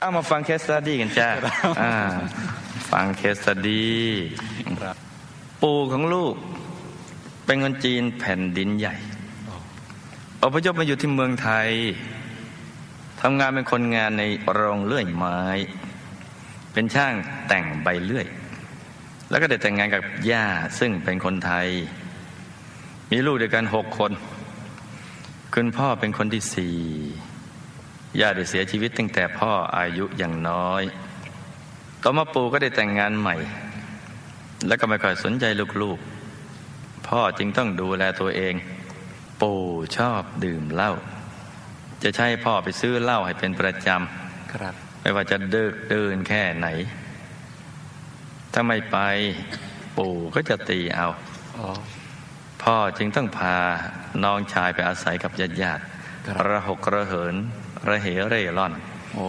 เอามาฟัง case study กันจ้าอ่าฟัง case study ปู่ของลูก เป็นคนจีนแผ่นดินใหญ่อพยพมาอยู่ที่เมืองไทยทำงานเป็นคนงานในโรงเลื่อยไม้ เป็นช่างแต่งใบเลื่อย แล้วก็ได้แต่งงานกับย่าซึ่งเป็นคนไทย มีลูกด้วยกันหกคน คุณพ่อเป็นคนที่สี่ ย่าได้เสียชีวิตตั้งแต่พ่ออายุอย่างน้อย ต่อมาปู่ก็ได้แต่งงานใหม่ แล้วก็ไม่ค่อยสนใจลูกๆ พ่อจึงต้องดูแลตัวเอง ปู่ชอบดื่มเหล้า จะใช้พ่อไปซื้อเหล้าให้เป็นประจำครับ ไม่ว่าจะเดิกเดินแค่ไหน ถ้าไม่ไปปู่ก็จะตีเอาอ๋อพ่อจึงต้องพาน้องชายไปอาศัยกับญาติญาติๆครับระหกระเหิน ระเหเร่ร่อนโอ้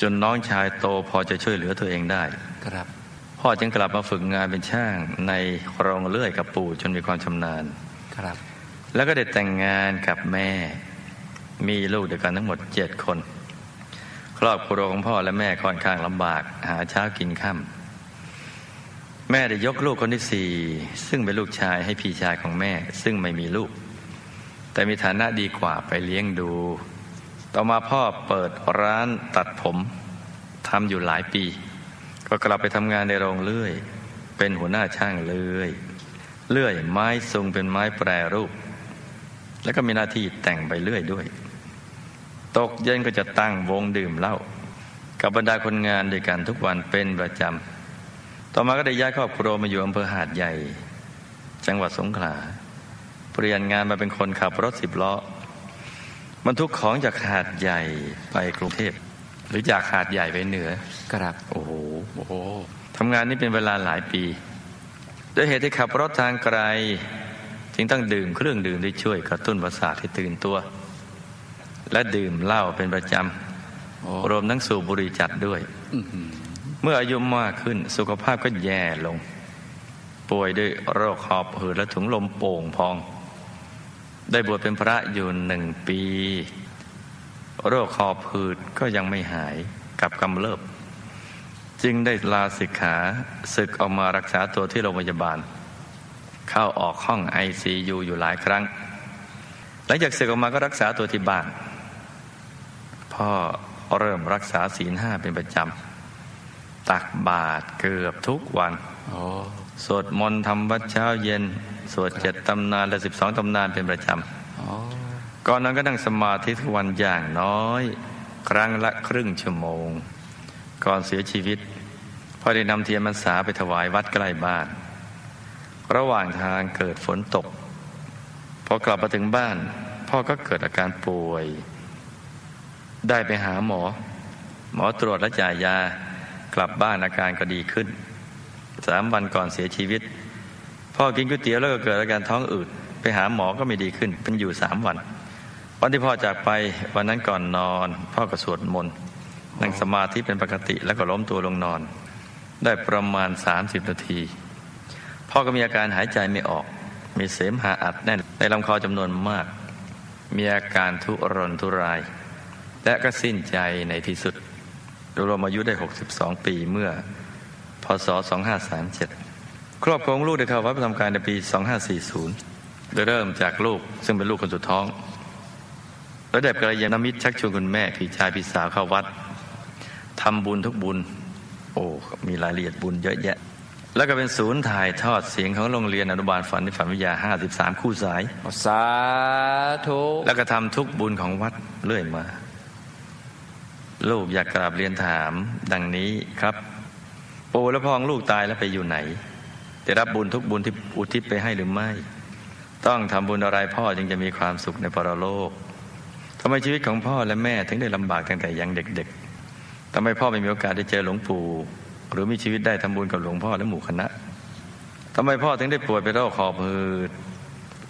จนน้องชายโตพอจะช่วยเหลือตัวเองได้ครับพ่อจึงกลับมาฝึกงานเป็นช่างในโรงเลื่อยกับปู่จนมีความชำนาญครับ แล้วก็ได้แต่งงานกับแม่ มีลูกด้วยกันทั้งหมดเจ็ดคน ครอบครัวของพ่อและแม่ค่อนข้างลำบาก หาเช้ากินค่ำแม่ได้ยกลูกคนที่สี่ซึ่งเป็นลูกชายให้พี่ชายของแม่ ซึ่งไม่มีลูก แต่มีฐานะดีกว่าไปเลี้ยงดู ต่อมาพ่อเปิดร้านตัดผมทำอยู่หลายปี ก็กลับไปทำงานในโรงเลื่อย เป็นหัวหน้าช่างเลื่อยเลื่อยไม้ทรงเป็นไม้แปรรูป แล้วก็มีหน้าที่แต่งไปเรื่อยด้วย ตกเย็นก็จะตั้งวงดื่มเหล้ากับบรรดาคนงานด้วยกันทุกวันเป็นประจำ ต่อมาก็ได้ย้ายครอบครัวมาอยู่อำเภอหาดใหญ่ จังหวัดสงขลา เปลี่ยนงานมาเป็นคนขับรถสิบล้อ บรรทุกของจากหาดใหญ่ไปกรุงเทพหรือจากหาดใหญ่ไปเหนือครับ โอ้โหโอ้โหทำงานนี้เป็นเวลาหลายปีด้วยเหตุที่ขับรถทางไกล จึงต้องดื่มเครื่องดื่มที่ช่วยกระตุ้นประสาทให้ตื่นตัว และดื่มเหล้าเป็นประจโอ้ำรวมทั้งสูบบุหรี่จัดด้วยอื้อหือเมื่ออายุมากขึ้นสุขภาพก็แย่ลง ป่วยด้วยโรคหอบหืดและถุงลมโป่งพอง ได้บวชเป็นพระอยู่หนึ่งปี โรคหอบหืดก็ยังไม่หายกับกำเริบ จึงได้ลาสิกขาศึกออกมารักษาตัวที่โรงพยาบาล เข้าออกห้องไอซียูอยู่หลายครั้ง หลังจากศึกออกมาก็รักษาตัวที่บ้าน พ่อเริ่มรักษาศีลห้าเป็นประจำ ตักบาตรเกือบทุกวันโอ้ สวดมนต์ทำวัดเช้าเย็น สวดเจ็ดตำนานและสิบสองตำนานเป็นประจโอ้ำก่อนนั้นก็นั่งสมาธิทุกวันอย่างน้อย ครั้งละครึ่งชั่วโมง ก่อนเสียชีวิตพ่อได้นำเทียนพรรษาไปถวายวัดใกล้บ้าน ระหว่างทางเกิดฝนตก พอกลับมาถึงบ้าน พ่อก็เกิดอาการป่วย ได้ไปหาหมอ หมอตรวจและจ่ายยากลับบ้านอาการก็ดีขึ้น สามวันก่อนเสียชีวิต พ่อกินก๋วยเตี๋ยวแล้วก็เกิดอาการท้องอืดไปหาหมอก็ไม่ดีขึ้น เป็นอยู่สามวัน วันที่พ่อจากไปวันนั้นก่อนนอน พ่อก็สวดมนต์นั่งสมาธิเป็นปกติแล้วก็ล้มตัวลงนอน ได้ประมาณ 30 นาที พ่อก็มีอาการหายใจไม่ออก มีเสมหะอัดแน่นในลำคอจำนวนมาก มีอาการทุรนทุราย และก็สิ้นใจในที่สุดรวมอายุได้ 62 ปีเมื่อ พศ 2537 ครอบครัวของลูกได้เข้าวัดประจำการในปี 2540 โดยเริ่มจากลูกซึ่งเป็นลูกคนสุดท้อง แล้วได้กระยาณมิตรชักชวนคุณแม่พี่ชายพี่สาวเข้าวัดทำบุญทุกบุญ โอ้มีรายละเอียดบุญเยอะแยะ แล้วก็เป็นศูนย์ถ่ายทอดเสียงของโรงเรียนอนุบาลฝันในฝันวิทยา 53 คู่สาย สาธุแล้วก็ทำทุกบุญของวัดเรื่อยมา ลูกอยากกราบเรียนถามดังนี้ครับ ปู่และพอของลูกตายแล้วไปอยู่ไหนได้รับบุญทุกบุญที่อุทิศไปให้หรือไม่ ต้องทำบุญอะไรพ่อจึงจะมีความสุขในปรโลกทำไมชีวิตของพ่อและแม่ถึงได้ลำบากตั้งแต่ยังเด็กๆทำไมพ่อไม่มีโอกาสได้เจอหลวงปู่ หรือมีชีวิตได้ทำบุญกับหลวงพ่อและหมู่คณะทำไมพ่อถึงได้ป่วยเป็นโรคคอพืด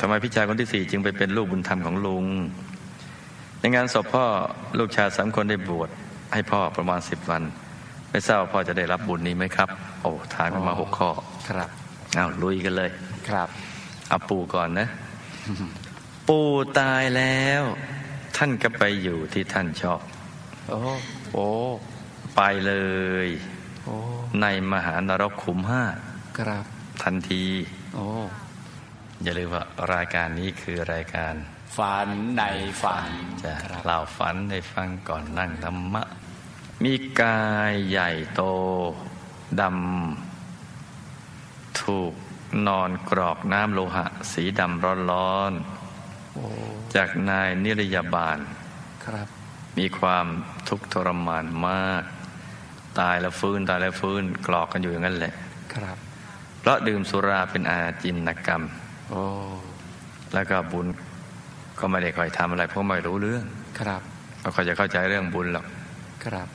ทำไมพี่ชายคนที่สี่จึงไปเป็นลูกบุญธรรมของลุง ในงานศพพ่อลูกชายสามคนได้บวชให้พ่อประมาณสิบวัน ไม่ทราบว่าพ่อจะได้รับบุญนี้ไหมครับ โอ้ทานกันมาหกข้อครับเอาลุยกันเลย ครับเอาปู่ก่อนนะ ปู่ตายแล้ว ท่านก็ไปอยู่ที่ท่านชอบ โอ้โอ้ไปเลยโอ้ในมหานรกขุมห้าครับ ทันที โอ้อย่าลืมว่ารายการนี้คือรายการ ฝันในฝันจะครับเล่าฝันให้ฟังก่อนนั่งธรรมะ มีกายใหญ่โตดำถูกนอนกรอกน้ำโลหะ สีดำร้อนโอ้ๆจากนายนิรยาบาลครับมีความทุกข์ทรมานมาก ตายแล้วฟื้นตายแล้วฟื้นกรอกกันอยู่อย่างนั้นแหละ ครับ เพราะดื่มสุราเป็นอาจินกรรม โอ้ แล้วก็บุญก็ไม่ได้ค่อยทำอะไรเพราะไม่รู้เรื่อง ครับไม่ค่อยจะเข้าใจเรื่องบุญหรอก ครับ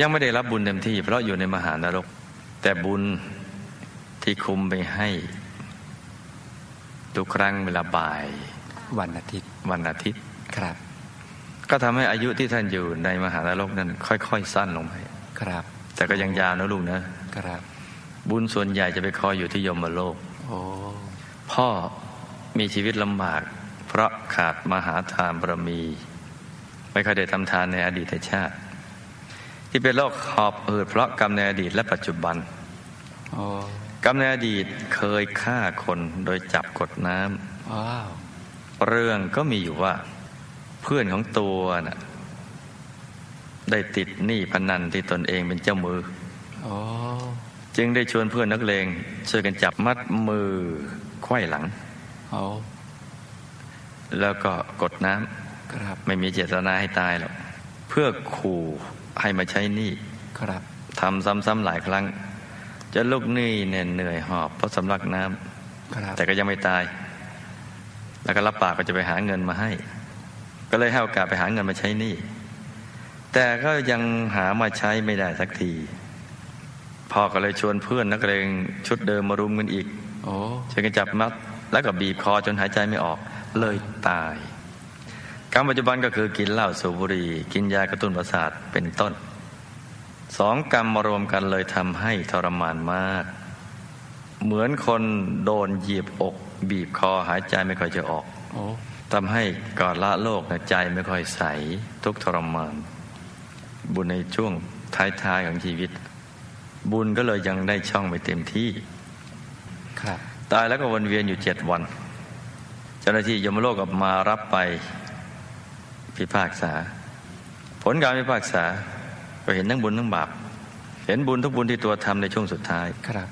ยังไม่ได้รับบุญเต็มที่ เพราะอยู่ในมหานรก แต่บุญที่คุมไปให้ ทุกครั้งเวลาบ่าย วันอาทิตย์ วันอาทิตย์ครับ ก็ทำให้อายุที่ท่านอยู่ในมหานรกนั้น ค่อย ๆ สั้นลงไปครับ แต่ก็ยังยาวนะลูกนะครับ บุญส่วนใหญ่จะไปคอยอยู่ที่ยมโลกโอ้พ่อมีชีวิตลำบาก เพราะขาดมหาทานบารมี ไม่เคอยได้ทำทานในอดีตชาติ ที่เป็นโรคหอบหืดเพราะกรรมในอดีตและปัจจุบันโอ้กรรมในอดีตเคยฆ่าคนโดยจับกดน้ำว้าวเรื่องก็มีอยู่ว่า เพื่อนของตัวน่ะได้ติดหนี้พนันที่ตนเองเป็นเจ้ามือโอ้จึงได้ชวนเพื่อนนักเลงช่วยกันจับมัดมือไขว้หลังโอ้แล้วก็กดน้ำครับไม่มีเจตนาให้ตายหรอกเพื่อขู่ ให้มาใช้หนี้ครับทำซ้ำๆหลายครั้ง จะลูกหนี้เนี่ยเหนื่อยหอบเพราะสำลักน้ำครับแต่ก็ยังไม่ตาย แล้วก็รับปากก็จะไปหาเงินมาให้ ก็เลยให้โอกาสไปหาเงินมาใช้หนี้แต่ก็ยังหามาใช้ไม่ได้สักทีพ่อก็เลยชวนเพื่อนนักเลงชุดเดิมมารุมกันอีกโอ้ช่วยกันจับมัด แล้วก็บีบคอจนหายใจไม่ออกเลยตายก รรมปัจจุบันก็คือกินเหล้าสูบบุหรี่กินยากระตุ้นประสาทเป็นต้นสองกรรมมารวมกันเลยทำให้ทรมานมาก เหมือนคนโดนเหยียบอก บีบคอหายใจไม่ค่อยจะออกโอ้ทำให้ก่อนละโลกนะใจไม่ค่อยใส ทุกข์ทรมาน บุญในช่วงท้ายๆของชีวิต บุญก็เลยยังได้ช่องไม่เต็มที่ครับตายแล้วก็วนเวียนอยู่เจ็ดวัน เจ้าหน้าที่ยมโลกก็มารับไป พิพากษา ผลการพิพากษาก็เห็นทั้งบุญทั้งบาป เห็นบุญทุกบุญที่ตัวทำในช่วงสุดท้ายครับ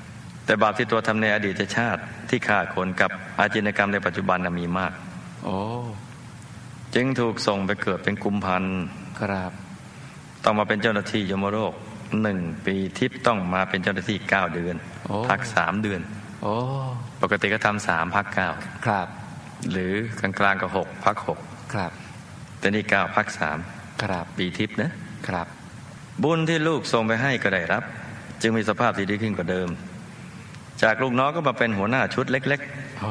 แต่บาปที่ตัวทำในอดีตชาติที่ฆ่าคนกับอาจินกรรมในปัจจุบันน่ะมีมาก โอ้จึงถูกส่งไปเกิดเป็นกุมพันธ์ครับ ต้องมาเป็นเจ้าหน้าที่ยมโลกหนึ่งปีทิพย์ต้องมาเป็นเจ้าหน้าที่เก้าเดือนโอ้พักสามเดือน โอ้ปกติก็ทำสามพักเก้าครับ หรือกลางๆก็หกพักหกครับ แต่นี่เก้าพักสามครับปีทิพย์นะครับ บุญที่ลูกส่งไปให้ก็ได้รับ จึงมีสภาพที่ดีขึ้นกว่าเดิม จากลูกน้องก็มาเป็นหัวหน้าชุดเล็กโอ้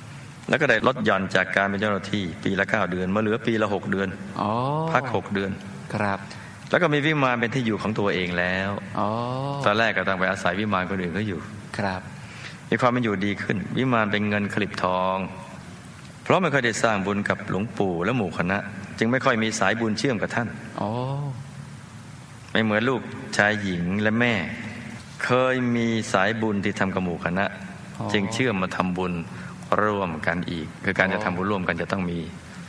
ๆแล้วก็ได้ลดหย่อนจากการเป็นเจ้าหน้าที่ ปีละเก้าเดือนมาเหลือปีละหกเดือนโอ้พักหกเดือนครับ แล้วก็มีวิมานเป็นที่อยู่ของตัวเองแล้วโอ้ตอนแรกก็ต้องไปอาศัยวิมานคนอื่นเขาอยู่ครับมีความเป็นอยู่ดีขึ้น วิมานเป็นเงินคลิบทอง เพราะไม่ค่อยได้สร้างบุญกับหลวงปู่และหมู่คณะ จึงไม่ค่อยมีสายบุญเชื่อมกับท่านโอ้ไม่เหมือนลูกชายหญิงและแม่ เคยมีสายบุญที่ทำกับหมู่คณะ จึงเชื่อมมาทำบุญร่วมกันอีก คือการจะทำบุญร่วมกันจะต้องมี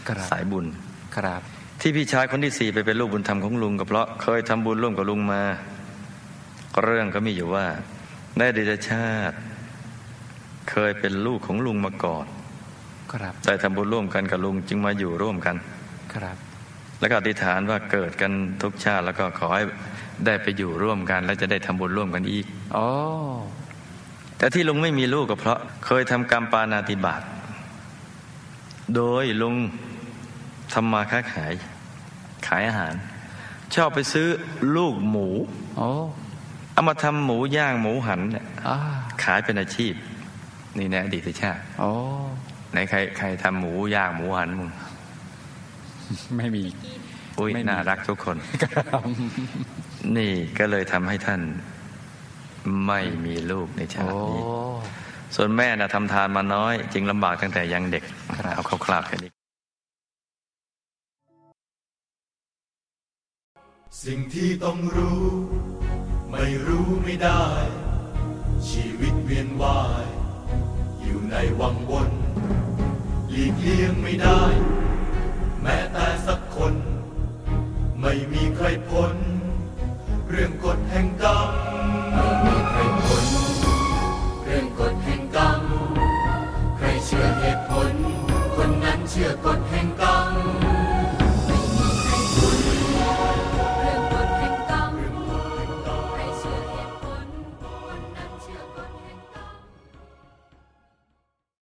ครับสายบุญครับที่พี่ชายคนที่สี่ไปเป็นลูกบุญธรรมของลุงก็เพราะเคยทำบุญร่วมกับลุงมา เรื่องก็มีอยู่ว่าในอดีตชาติ เคยเป็นลูกของลุงมาก่อนครับได้ทำบุญร่วมกันกับลุงจึงมาอยู่ร่วมกัน ครับ แล้วก็อธิษฐานว่าเกิดกันทุกชาติ แล้วก็ขอให้ได้ไปอยู่ร่วมกัน แล้วจะได้ทำบุญร่วมกันอีกโอ้แต่ที่ลุงไม่มีลูกก็เพราะ เคยทำกรรมปานาติบาตโดยลุงทำมาค้าขาย ขายอาหาร ชอบไปซื้อลูกหมูโอ้เอามาทำหมูย่างหมูหันเนี่ยอ่าขายเป็นอาชีพ นี่ในอดีตชาติโอ้ไหนใครใครทำหมูย่างหมูหันมึง ไม่มี อุ้ยน่ารักทุกคน นี่ก็เลยทำให้ท่านไม่มีลูกในชาตินี้ส่วนแม่นะ่ะทำทานมาน้อย จึงลำบากตั้งแต่ยังเด็กเอาคร่าวๆแค่นี้สิ่งที่ต้องรู้ ไม่รู้ไม่ได้ ชีวิตเวียนว่าย อยู่ในวังวน หลีกเลี่ยงไม่ได้ แม้แต่สักคน ไม่มีใครพ้น เรื่องกฎแห่งกรรม